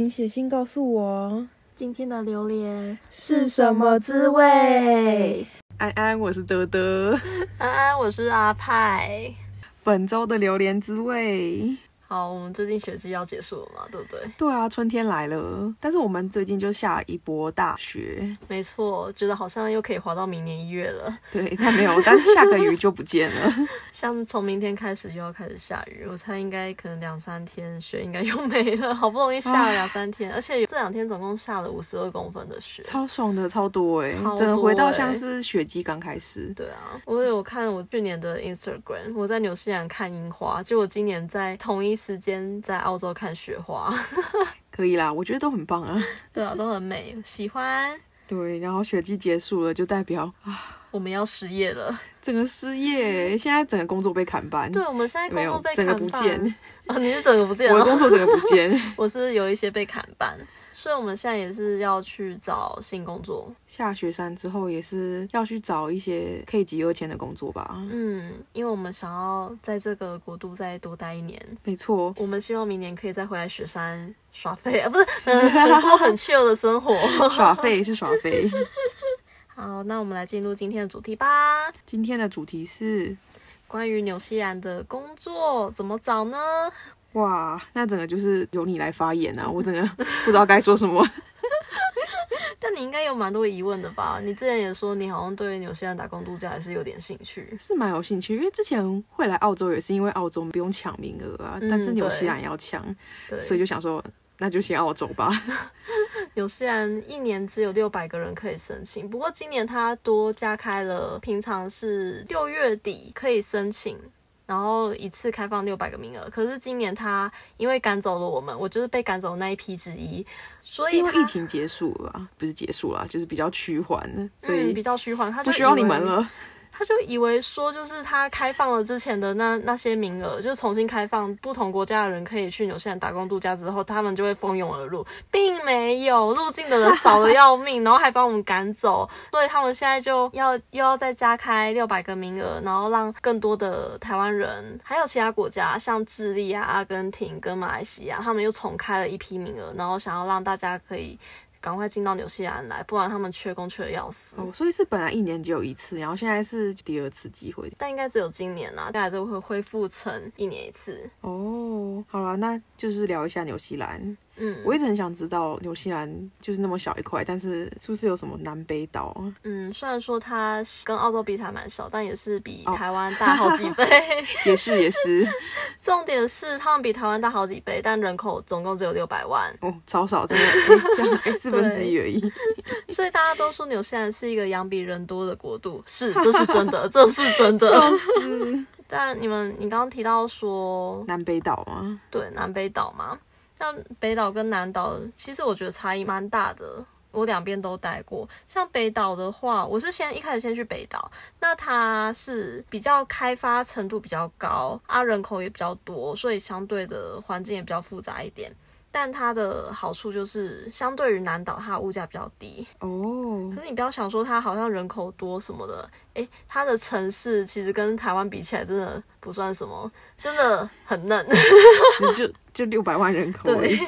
请写信告诉我今天的榴莲是什么滋味。安安，我是德德。安安，我是阿派。本周的榴莲滋味。好，我们最近雪季要结束了嘛，对不对？对啊，春天来了，但是我们最近就下一波大雪。没错，觉得好像又可以滑到明年一月了。对，但没有，但是下个雨就不见了。像从明天开始又要开始下雨，我猜应该可能两三天雪应该又没了。好不容易下了两三天，而且这两天总共下了五十二公分的雪，超爽的，超多哎，超真的回到像是雪季刚开始。对啊，我有看我去年的 Instagram，我在纽西兰看樱花，结果今年在同一时间在澳洲看雪花。可以啦，我觉得都很棒啊。对啊，都很美，喜欢。对，然后雪季结束了，就代表啊，我们要失业了，整个失业，现在整个工作被砍半，对，我们现在工作被整个不见，啊！你是整个不见，我的工作整个不见。我是有一些被砍半，所以我们现在也是要去找新工作。下雪山之后也是要去找一些可以集二千的工作吧。嗯，因为我们想要在这个国度再多待一年，没错，我们希望明年可以再回来雪山耍废啊，不是，过很 chill 的生活。耍废是耍废。好，那我们来进入今天的主题吧。今天的主题是关于纽西兰的工作怎么找呢？哇，那整个就是由你来发言啊，我整个 不知道该说什么。但你应该有蛮多疑问的吧？你之前也说你好像对纽西兰打工度假还是有点兴趣。是蛮有兴趣，因为之前会来澳洲也是因为澳洲不用抢名额啊，嗯但是纽西兰要抢，所以就想说那就先澳洲吧。纽西兰一年只有六百个人可以申请，不过今年它多加开了，平常是六月底可以申请。然后一次开放六百个名额，可是今年他因为赶走了我们，我就是被赶走的那一批之一，所以因为以疫情结束了吧？不是结束了，就是比较趋缓了，所以嗯比较趋缓，他就不需要你们了。他就以为说，就是他开放了之前的那那些名额，就是重新开放，不同国家的人可以去纽西兰打工度假之后，他们就会蜂拥而入，并没有入境的人少的要命，然后还把我们赶走，所以他们现在就要又要再加开六百个名额，然后让更多的台湾人，还有其他国家，像智利啊、阿根廷跟马来西亚，他们又重开了一批名额，然后想要让大家可以赶快进到纽西兰来，不然他们缺工缺的要死。哦，所以是本来一年只有一次，然后现在是第二次机会。但应该只有今年啦，大概就会恢复成一年一次。哦，好了，那就是聊一下纽西兰。嗯，我一直很想知道纽西兰就是那么小一块，但是是不是有什么南北岛啊？嗯，虽然说它跟澳洲比它蛮小，但也是比哦台湾大好几倍。也 是也是，重点是他们比台湾大好几倍，但人口总共只有六百万，哦，超少，真的，诶 这样四分之一而已。所以大家都说纽西兰是一个羊比人多的国度，是，这是真的，这是真的。是但你们，你刚刚提到说，南北岛吗？对南北岛嘛，像北岛跟南岛其实我觉得差异蛮大的。我两边都待过，像北岛的话，我是先一开始先去北岛，那它是比较开发程度比较高，啊人口也比较多，所以相对的环境也比较复杂一点。但它的好处就是，相对于南岛，它的物价比较低。哦可，是你不要想说它好像人口多什么的，诶，它的城市其实跟台湾比起来，真的不算什么，真的很嫩。就就六百万人口而已。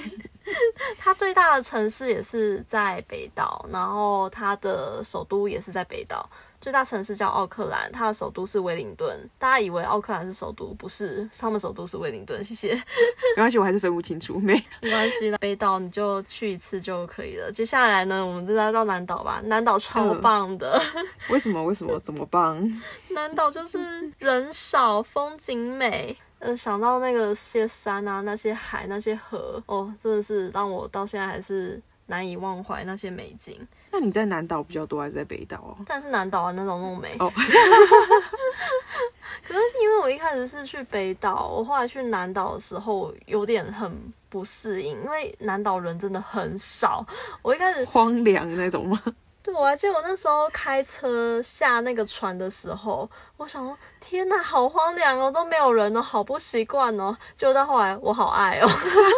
它最大的城市也是在北岛，然后它的首都也是在北岛。最大城市叫奥克兰，它的首都是威灵顿。大家以为奥克兰是首都，不是，他们首都是威灵顿。谢谢，没关系，我还是分不清楚。没，没关系的，北岛你就去一次就可以了。接下来呢，我们就来到南岛吧。南岛超棒的，为什么？为什么？怎么棒？南岛就是人少，风景美。呃，想到那个些山啊，那些海，那些河，哦，真的是让我到现在还是难以忘怀那些美景。那你在南岛比较多，还是在北岛啊？但是南岛啊，南岛那么美。哦 可是因为我一开始是去北岛，我后来去南岛的时候有点很不适应，因为南岛人真的很少。我一开始荒凉那种吗？对我还记得我那时候开车下那个船的时候，我想说天哪，好荒凉哦，都没有人哦，好不习惯哦。结果到后来我好爱哦，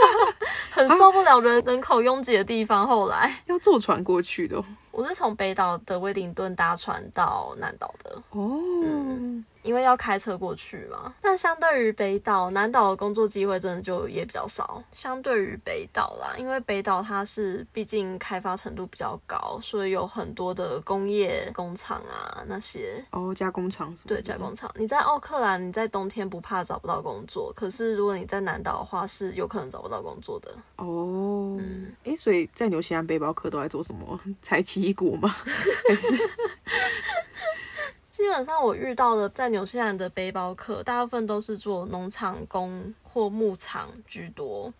很受不了人人口拥挤的地方。后来要坐船过去的哦。我是从北岛的威灵顿搭船到南岛的。哦嗯因为要开车过去嘛。但相对于北岛，南岛的工作机会真的就也比较少。相对于北岛啦，因为北岛它是毕竟开发程度比较高，所以有很多的工业工厂啊那些。哦，加工厂是？对，加工厂。你在奥克兰，你在冬天不怕找不到工作，可是如果你在南岛的话，是有可能找不到工作的。哦，嗯，哎，所以在纽西兰背包客都在做什么？采奇异果吗？还是？基本上我遇到的在纽西兰的背包客，大部分都是做农场工或牧场居多。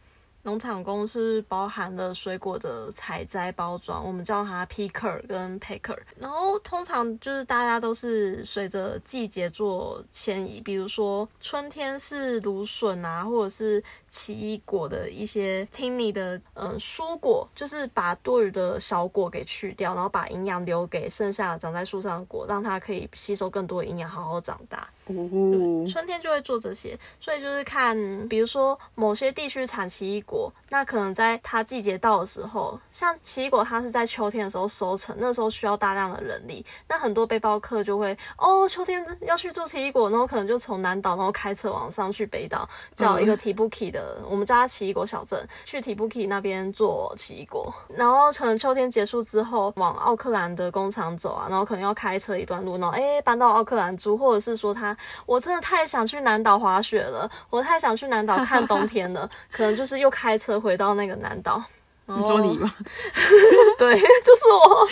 农场工是包含了水果的采摘、包装，我们叫它 picker 跟 packer。然后通常就是大家都是随着季节做迁移，比如说春天是芦笋啊，或者是奇异果的一些 tiny 的嗯蔬果，就是把多余的小果给去掉，然后把营养留给剩下长在树上的果，让它可以吸收更多营养，好好长大。哦，春天就会做这些，所以就是看，比如说某些地区产奇异果，那可能在它季节到的时候，像奇异果，它是在秋天的时候收成，那时候需要大量的人力，那很多背包客就会哦，秋天要去做奇异果，然后可能就从南岛，然后开车往上去北岛，叫一个 Tibuki 的，我们叫它奇异果小镇，去 Tibuki 那边做奇异果，然后可能秋天结束之后，往奥克兰的工厂走啊，然后可能要开车一段路，然后哎搬到奥克兰住，或者是说他。我真的太想去南岛滑雪了，我太想去南岛看冬天了，可能就是又开车回到那个南岛。你说你吗？对，就是我，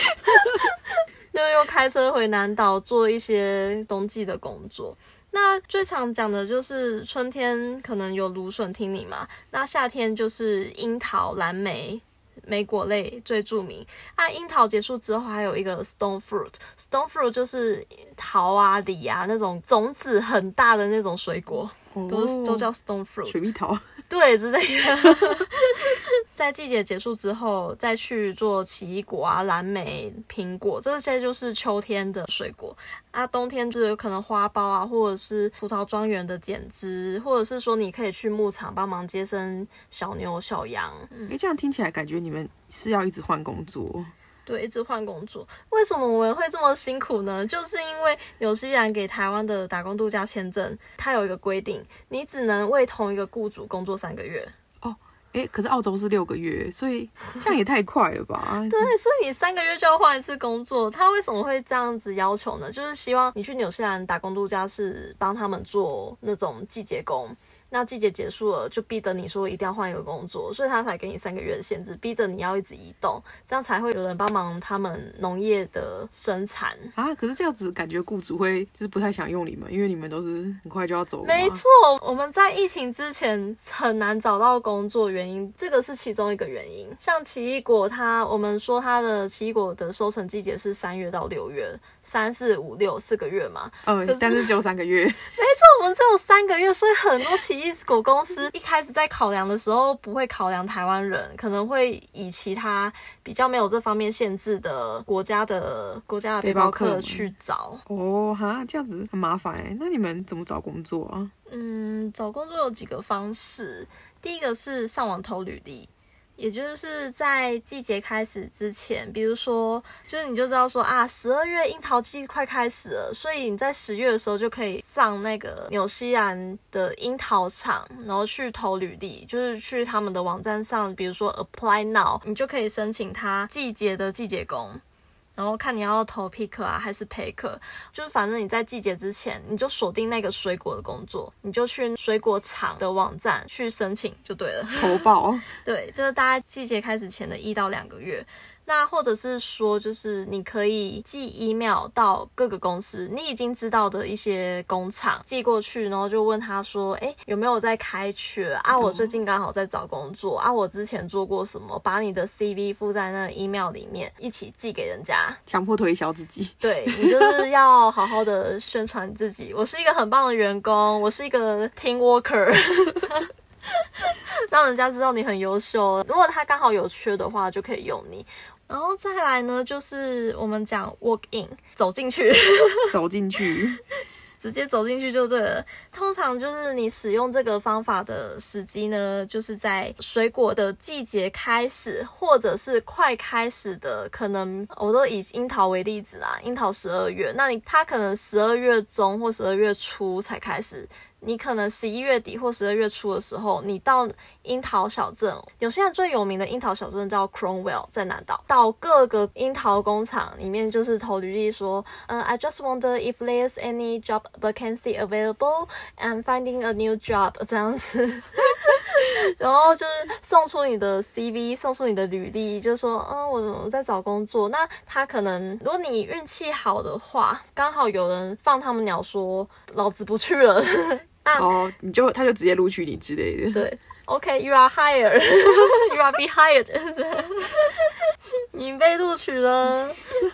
又又开车回南岛做一些冬季的工作。那最常讲的就是春天可能有芦笋听你嘛，那夏天就是樱桃、蓝莓。莓果类最著名啊，樱桃结束之后还有一个 stone fruit，stone fruit 就是桃啊、李啊那种种子很大的那种水果，都都叫 stone fruit，水蜜桃。对，之类的。在季节结束之后，再去做奇异果啊、蓝莓、苹果，这些就是秋天的水果啊。冬天就有可能花苞啊，或者是葡萄庄园的剪枝，或者是说你可以去牧场帮忙接生小牛、小羊。哎，这样听起来感觉你们是要一直换工作。对，一直换工作，为什么我们会这么辛苦呢？就是因为纽西兰给台湾的打工度假签证，它有一个规定，你只能为同一个雇主工作三个月。哦，诶，可是澳洲是六个月，所以这样也太快了吧？对，所以你三个月就要换一次工作，他为什么会这样子要求呢？就是希望你去纽西兰打工度假是帮他们做那种季节工。那季节结束了，就逼着你说一定要换一个工作，所以他才给你三个月的限制，逼着你要一直移动，这样才会有人帮忙他们农业的生产啊。可是这样子感觉雇主会就是不太想用你们，因为你们都是很快就要走。没错，我们在疫情之前很难找到工作，原因这个是其中一个原因。像奇异果，它我们说它的奇异果的收成季节是三月到六月，三四五六四个月嘛。嗯，但是只有三个月。没错，我们只有三个月，所以很多奇。一果公司一开始在考量的时候，不会考量台湾人，可能会以其他比较没有这方面限制的国家的国家的背包客去找。哦，哈，这样子很麻烦哎。那你们怎么找工作啊？嗯，找工作有几个方式，第一个是上网投履历。也就是在季节开始之前，比如说，就是你就知道说啊，十二月樱桃季快开始了，所以你在十月的时候就可以上那个纽西兰的樱桃厂，然后去投履历，就是去他们的网站上，比如说 Apply Now，你就可以申请他季节的季节工。然后看你要投 pick 啊还是 pick，就是反正你在季节之前，你就锁定那个水果的工作，你就去水果厂的网站去申请就对了。投报。对，就是大概季节开始前的一到两个月。那或者是说，就是你可以寄 email 到各个公司，你已经知道的一些工厂寄过去，然后就问他说，哎，有没有在开缺啊？我最近刚好在找工作啊，我之前做过什么？把你的 CV 附在那 email 里面，一起寄给人家，强迫推销自己。对你就是要好好的宣传自己，我是一个很棒的员工，我是一个 team worker，让人家知道你很优秀。如果他刚好有缺的话，就可以用你。然后再来呢，就是我们讲 walk in，走进去，走进去。直接走进去就对了。通常就是你使用这个方法的时机呢，就是在水果的季节开始，或者是快开始的，可能我都以樱桃为例子啦，樱桃十二月，那你它可能十二月中或十二月初才开始。你可能十一月底或十二月初的时候，你到樱桃小镇，有些人最有名的樱桃小镇叫 Cromwell，在南岛，到各个樱桃工厂里面，就是投履历说，嗯，I just wonder if there's any job vacancy available. I'm finding a new job，这样子，然后就是送出你的 CV，送出你的履历，就说，嗯，我我在找工作。那他可能，如果你运气好的话，刚好有人放他们鸟说，老子不去了。哦，你就他就直接录取你之类的。对，OK，you are hired，you are be hired，你被录取了。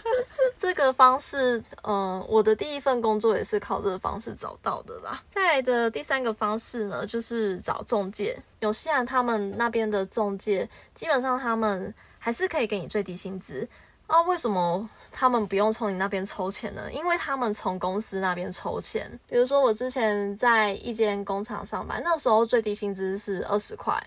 这个方式，嗯，我的第一份工作也是靠这个方式找到的啦。再来的第三个方式呢，就是找中介。有些人他们那边的中介，基本上他们还是可以给你最低薪资。啊，为什么他们不用从你那边抽钱呢？因为他们从公司那边抽钱。比如说，我之前在一间工厂上班，那时候最低薪资是二十块，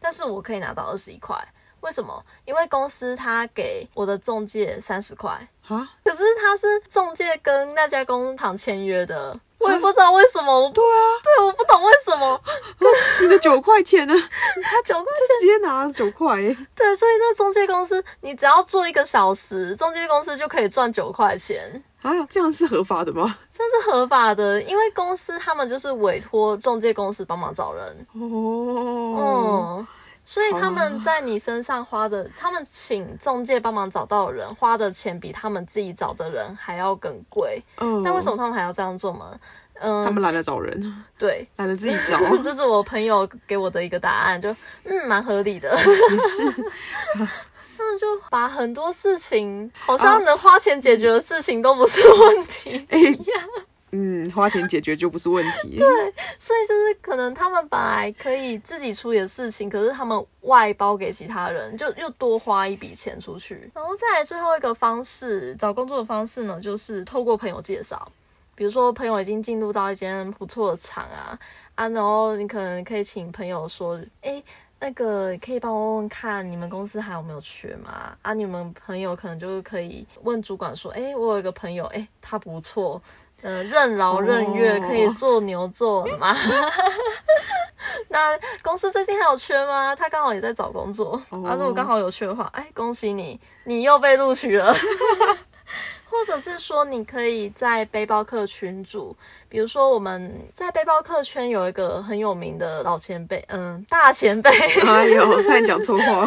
但是我可以拿到二十一块。为什么？因为公司他给我的中介三十块啊，可是他是中介跟那家工厂签约的。我也不知道为什么，对啊，对，我不懂为什么 你的九块钱呢？他九块钱直接拿了九块，对，所以那中介公司，你只要做一个小时，中介公司就可以赚九块钱啊？这样是合法的吗？这是合法的，因为公司他们就是委托中介公司帮忙找人哦，嗯。所以他们在你身上花的，他们请中介帮忙找到人花的钱比他们自己找的人还要更贵。嗯，但为什么他们还要这样做吗？嗯，他们懒得找人，对，懒得自己找。这是我朋友给我的一个答案，就嗯，蛮合理的。是，他们就把很多事情，好像能花钱解决的事情都不是问题一样。嗯，花钱解决就不是问题。对，所以就是可能他们本来可以自己处理的事情，可是他们外包给其他人，就又多花一笔钱出去。然后再来最后一个方式，找工作的方式呢，就是透过朋友介绍。比如说朋友已经进入到一间不错的厂啊啊，然后你可能可以请朋友说，哎，那个可以帮我问问看你们公司还有没有缺吗？啊，你们朋友可能就是可以问主管说，哎，我有一个朋友，哎，他不错。呃，任劳任怨可以做牛做马。那公司最近还有缺吗？他刚好也在找工作啊。如果刚好有缺的话，哎，恭喜你，你又被录取了。或者是说，你可以在背包客群组，比如说我们在背包客圈有一个很有名的老前辈，嗯，大前辈。哎呦，差点讲错话，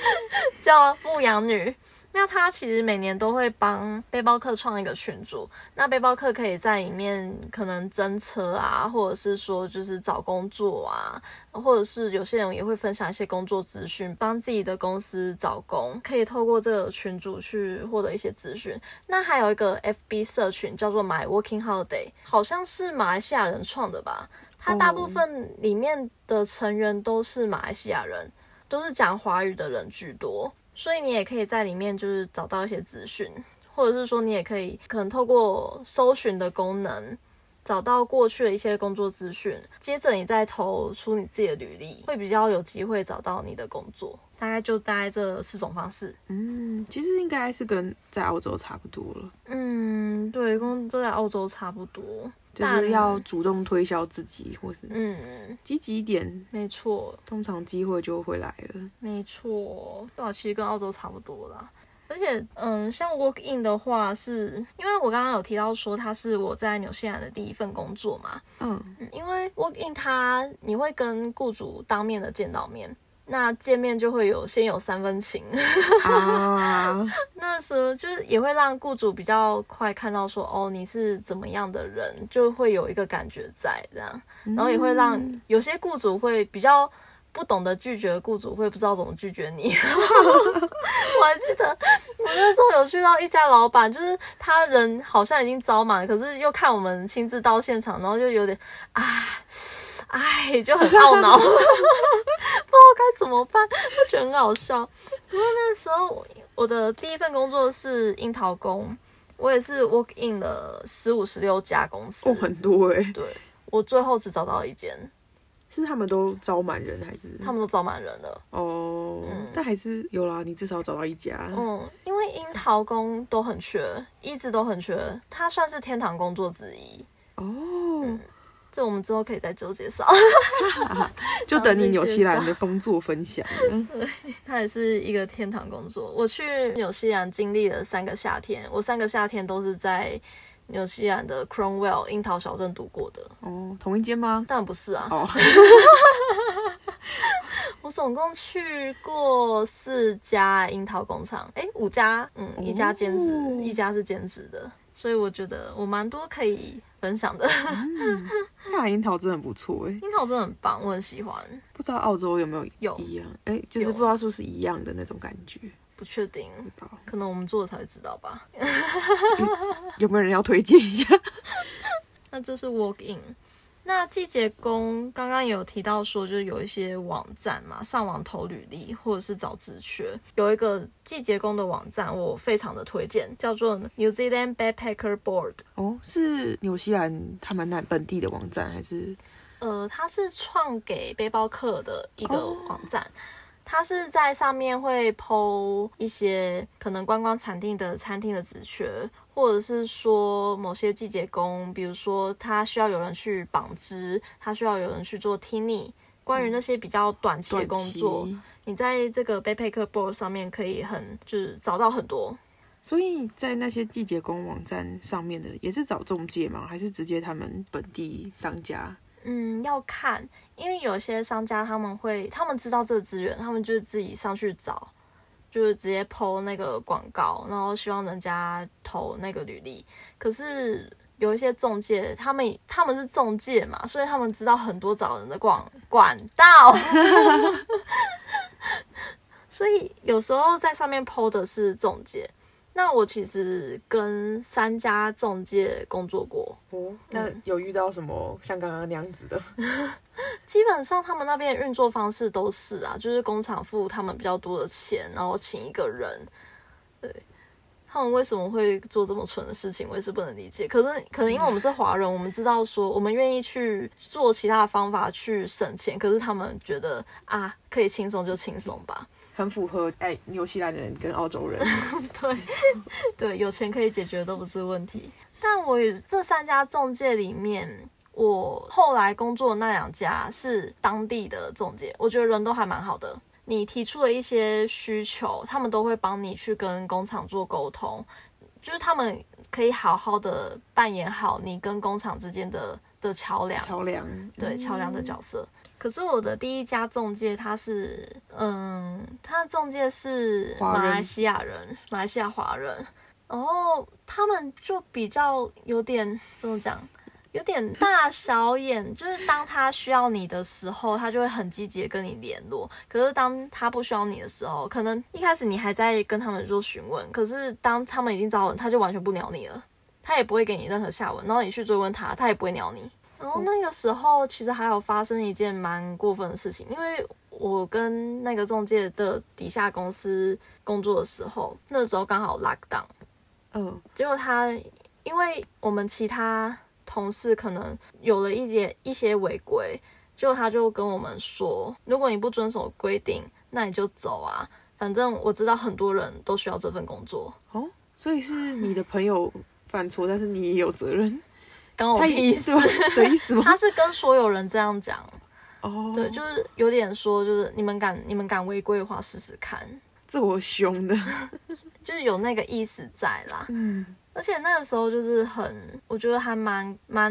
叫牧羊女。那他其实每年都会帮背包客创一个群组，那背包客可以在里面可能争车啊，或者是说就是找工作啊，或者是有些人也会分享一些工作资讯，帮自己的公司找工，可以透过这个群组去获得一些资讯。那还有一个 FB 社群叫做 My Working Holiday，好像是马来西亚人创的吧？它大部分里面的成员都是马来西亚人，都是讲华语的人居多。所以你也可以在里面就是找到一些资讯，或者是说你也可以可能透过搜寻的功能找到过去的一些工作资讯，接着你再投出你自己的履历，会比较有机会找到你的工作。大概就大概这四种方式。嗯，其实应该是跟在澳洲差不多了。嗯，对，跟在澳洲差不多。就是要主动推销自己，或是嗯积极一点，没错，通常机会就会来了。没错，对啊，其实跟澳洲差不多啦。而且，嗯，像 work in 的话，是因为我刚刚有提到说，它是我在纽西兰的第一份工作嘛。嗯，因为 work in 它你会跟雇主当面的见到面。那见面就会有先有三分情。啊，那时候就是也会让雇主比较快看到说哦你是怎么样的人，就会有一个感觉在这样，然后也会让有些雇主会比较不懂得拒绝，雇主会不知道怎么拒绝你。我还记得我那时候有去到一家老板，就是他人好像已经招满，可是又看我们亲自到现场，然后就有点啊。哎，就很懊恼，不知道该怎么办，就觉得很好笑。因为那时候我的第一份工作是樱桃工，我也是 work in 了十五十六家公司，哦，很多哎、对我最后只找到一间，是他们都招满人还是？他们都招满人了。哦，但还是有啦，你至少找到一家。嗯，因为樱桃工都很缺，一直都很缺，它算是天堂工作之一。哦，这我们之后可以再做介绍。就等你纽西兰的工作分享 对。它也是一个天堂工作。我去纽西兰经历了三个夏天，我三个夏天都是在纽西兰的 Cromwell 樱桃小镇读过的。哦，同一间吗？当然不是啊，哦，我总共去过四家樱桃工厂，诶，五家，嗯，一家兼职，哦一家是兼职的，所以我觉得我蛮多可以分享的。那樱桃真的很不错哎，樱桃真的很棒，我很喜欢，不知道澳洲有没有有一样？哎，就是不知道是不是一样的那种感觉，不确定，不知道可能我们做了才会知道吧。有没有人要推荐一下？那这是 walk in。那季节工刚刚有提到说，就是有一些网站嘛，上网投履历或者是找职缺，有一个季节工的网站，我非常的推荐，叫做 New Zealand Backpacker Board。哦，是纽西兰他们那本地的网站还是？呃，它是创给背包客的一个哦网站。它是在上面会剖一些可能观光产地的餐厅的职缺，或者是说某些季节工，比如说他需要有人去绑织，他需要有人去做 tini，关于那些比较短期的工作，你在这个 Backpacker Board 上面可以很就是找到很多。所以在那些季节工网站上面的，也是找中介吗？还是直接他们本地商家？嗯，要看，因为有些商家他们会，他们知道这个资源，他们就自己上去找，就是直接 PO 那个广告，然后希望人家投那个履历。可是有一些中介，他们他们是中介嘛，所以他们知道很多找人的广管道，所以有时候在上面 PO 的是中介。那我其实跟三家中介工作过，哦，那有遇到什么像刚刚那样子的？基本上他们那边的运作方式都是啊，就是工厂付他们比较多的钱，然后请一个人。对，他们为什么会做这么蠢的事情，我也是不能理解。可是可能因为我们是华人，我们知道说我们愿意去做其他的方法去省钱，可是他们觉得啊，可以轻松就轻松吧。很符合哎，纽西兰人跟澳洲人。对 对，有钱可以解决都不是问题。但我这三家中介里面，我后来工作的那两家是当地的中介，我觉得人都还蛮好的。你提出了一些需求，他们都会帮你去跟工厂做沟通，就是他们可以好好的扮演好你跟工厂之间的的桥梁。桥梁，对桥梁的角色。可是我的第一家中介他是，嗯，他的中介是马来西亚人，马来西亚华人，然后他们就比较有点怎么讲，有点大小眼，就是当他需要你的时候，他就会很积极的跟你联络。可是当他不需要你的时候，可能一开始你还在跟他们做询问，可是当他们已经找人，他就完全不鸟你了，他也不会给你任何下文，然后你去追问他，他也不会鸟你。然后那个时候其实还有发生一件蛮过分的事情，因为我跟那个中介的底下公司工作的时候，那时候刚好 lock down，嗯，结果他因为我们其他同事可能有了一点一些违规，结果他就跟我们说，如果你不遵守规定，那你就走啊，反正我知道很多人都需要这份工作，哦，所以是你的朋友犯错，但是你也有责任，关我他屁事意思。的意思吗？他是跟所有人这样讲，哦，对，就是有点说，就是你们敢你们敢违规的话试试看，这我凶的，就是有那个意思在啦。嗯，而且那个时候就是很，我觉得还蛮蛮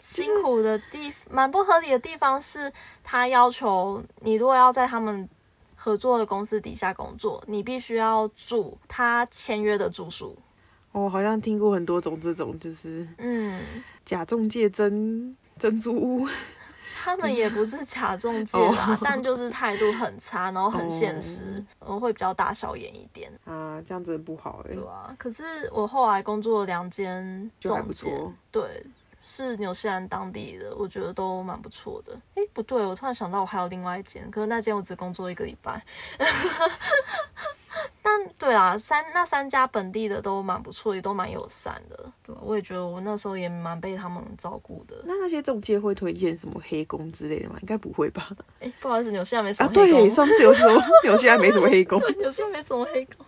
辛苦的地，蛮不合理的地方是，他要求你如果要在他们合作的公司底下工作，你必须要住他签约的住宿。我好像听过很多种这种，就是嗯，假中介真珍珠屋，他们也不是假中 介啦，哦但就是态度很差，然后很现实，然后会比较大小眼一点。啊，这样子不好哎、对啊，可是我后来工作了两间中介。对，是纽西兰当地的，我觉得都蛮不错的。诶，不对，我突然想到我还有另外一间，可是那间我只工作一个礼拜。但对啦，三那三家本地的都蛮不错，也都蛮友善的。对，我也觉得我那时候也蛮被他们照顾的。那那些中介会推荐什么黑工之类的吗？应该不会吧？哎，不好意思，纽西兰没什啊，么黑工。对，上次有说 纽西兰没什么黑工。对，纽西兰没什么黑工。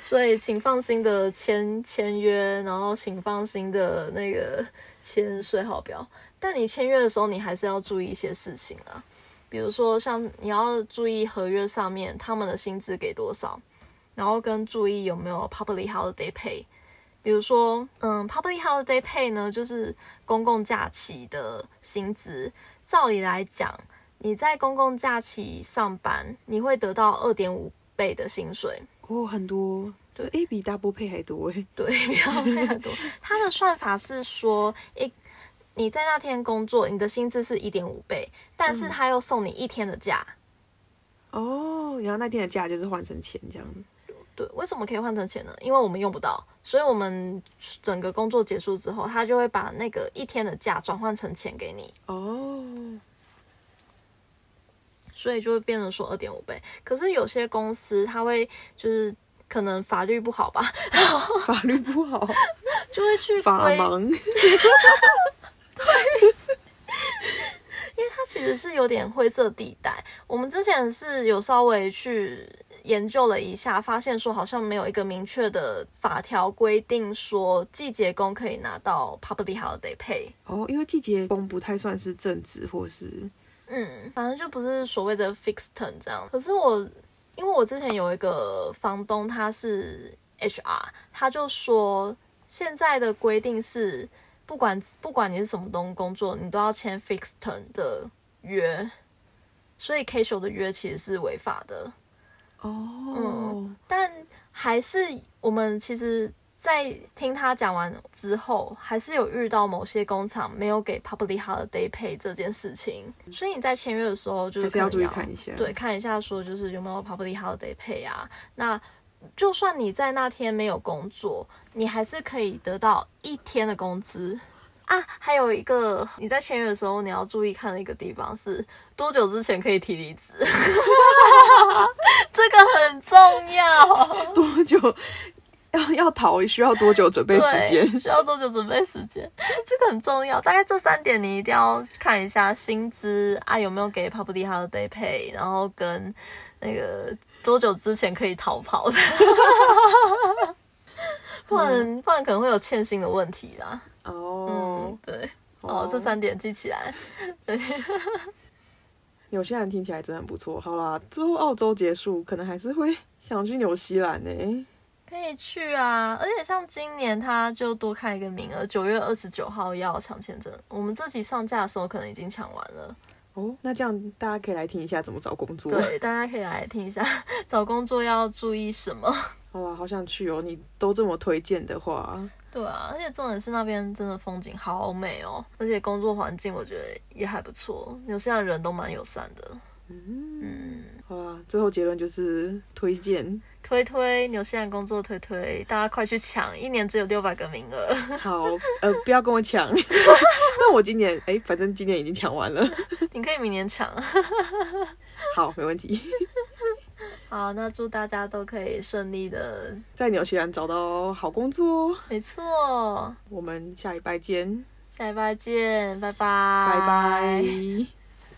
所以请放心的签签约，然后请放心的那个签税号表。但你签约的时候，你还是要注意一些事情啊，比如说像你要注意合约上面他们的薪资给多少，然后跟注意有没有 public holiday pay。比如说，嗯，public holiday pay 呢，就是公共假期的薪资。照理来讲，你在公共假期上班，你会得到二点五倍的薪水。哦，很多，对，哎，比 double pay 还多哎。对，比 double pay 很多。它的算法是说，一你在那天工作，你的薪资是一点五倍，但是他又送你一天的假。哦，然后那天的假就是换成钱这样子。对，为什么可以换成钱呢？因为我们用不到，所以我们整个工作结束之后，他就会把那个一天的假转换成钱给你。哦，所以就会变成说二点五倍。可是有些公司他会就是可能法律不好吧，法律不好，就会去法规 盲。因为它其实是有点灰色地带。我们之前是有稍微去研究了一下，发现说好像没有一个明确的法条规定说季节工可以拿到 public holiday pay。哦，因为季节工不太算是正职，或是嗯，反正就不是所谓的 fixed term 这样。可是我因为我之前有一个房东，他是 HR，他就说现在的规定是。不管不管你是什么东工作，你都要签 fixed term 的约，所以 casual 的约其实是违法的。哦，但还是我们其实，在听他讲完之后，还是有遇到某些工厂没有给 public holiday pay 这件事情，所以你在签约的时候就是要可能注意看一下。对，看一下说就是有没有 public holiday pay 啊。那就算你在那天没有工作，你还是可以得到一天的工资啊。还有一个你在签约的时候，你要注意看的一个地方是多久之前可以提离职，这个很重要。多久要要逃？需要多久准备时间？需要多久准备时间？这个很重要。大概这三点你一定要看一下薪资啊，有没有给 public holiday pay，然后跟那个多久之前可以逃跑的，不然不然可能会有欠薪的问题啦。哦嗯，，对。哦，这三点记起来。对纽西兰听起来真的很不错。好啦，之后澳洲结束，可能还是会想去纽西兰呢、可以去啊，而且像今年他就多开一个名额，九月二十九号要抢签证。我们这集上架的时候可能已经抢完了。哦，那这样大家可以来听一下怎么找工作。，对，大家可以来听一下找工作要注意什么。哇，好想去哦！你都这么推荐的话，对啊，而且重点是那边真的风景好美哦，而且工作环境我觉得也还不错，纽西兰人都蛮友善的。嗯，好啦，最后结论就是推荐。推推纽西兰工作推推，大家快去抢，一年只有六百个名额。好，呃，不要跟我抢。但我今年，哎、反正今年已经抢完了。你可以明年抢。好，没问题。好，那祝大家都可以顺利的，在纽西兰找到好工作哦。没错。我们下礼拜见，下礼拜见，拜拜，拜拜。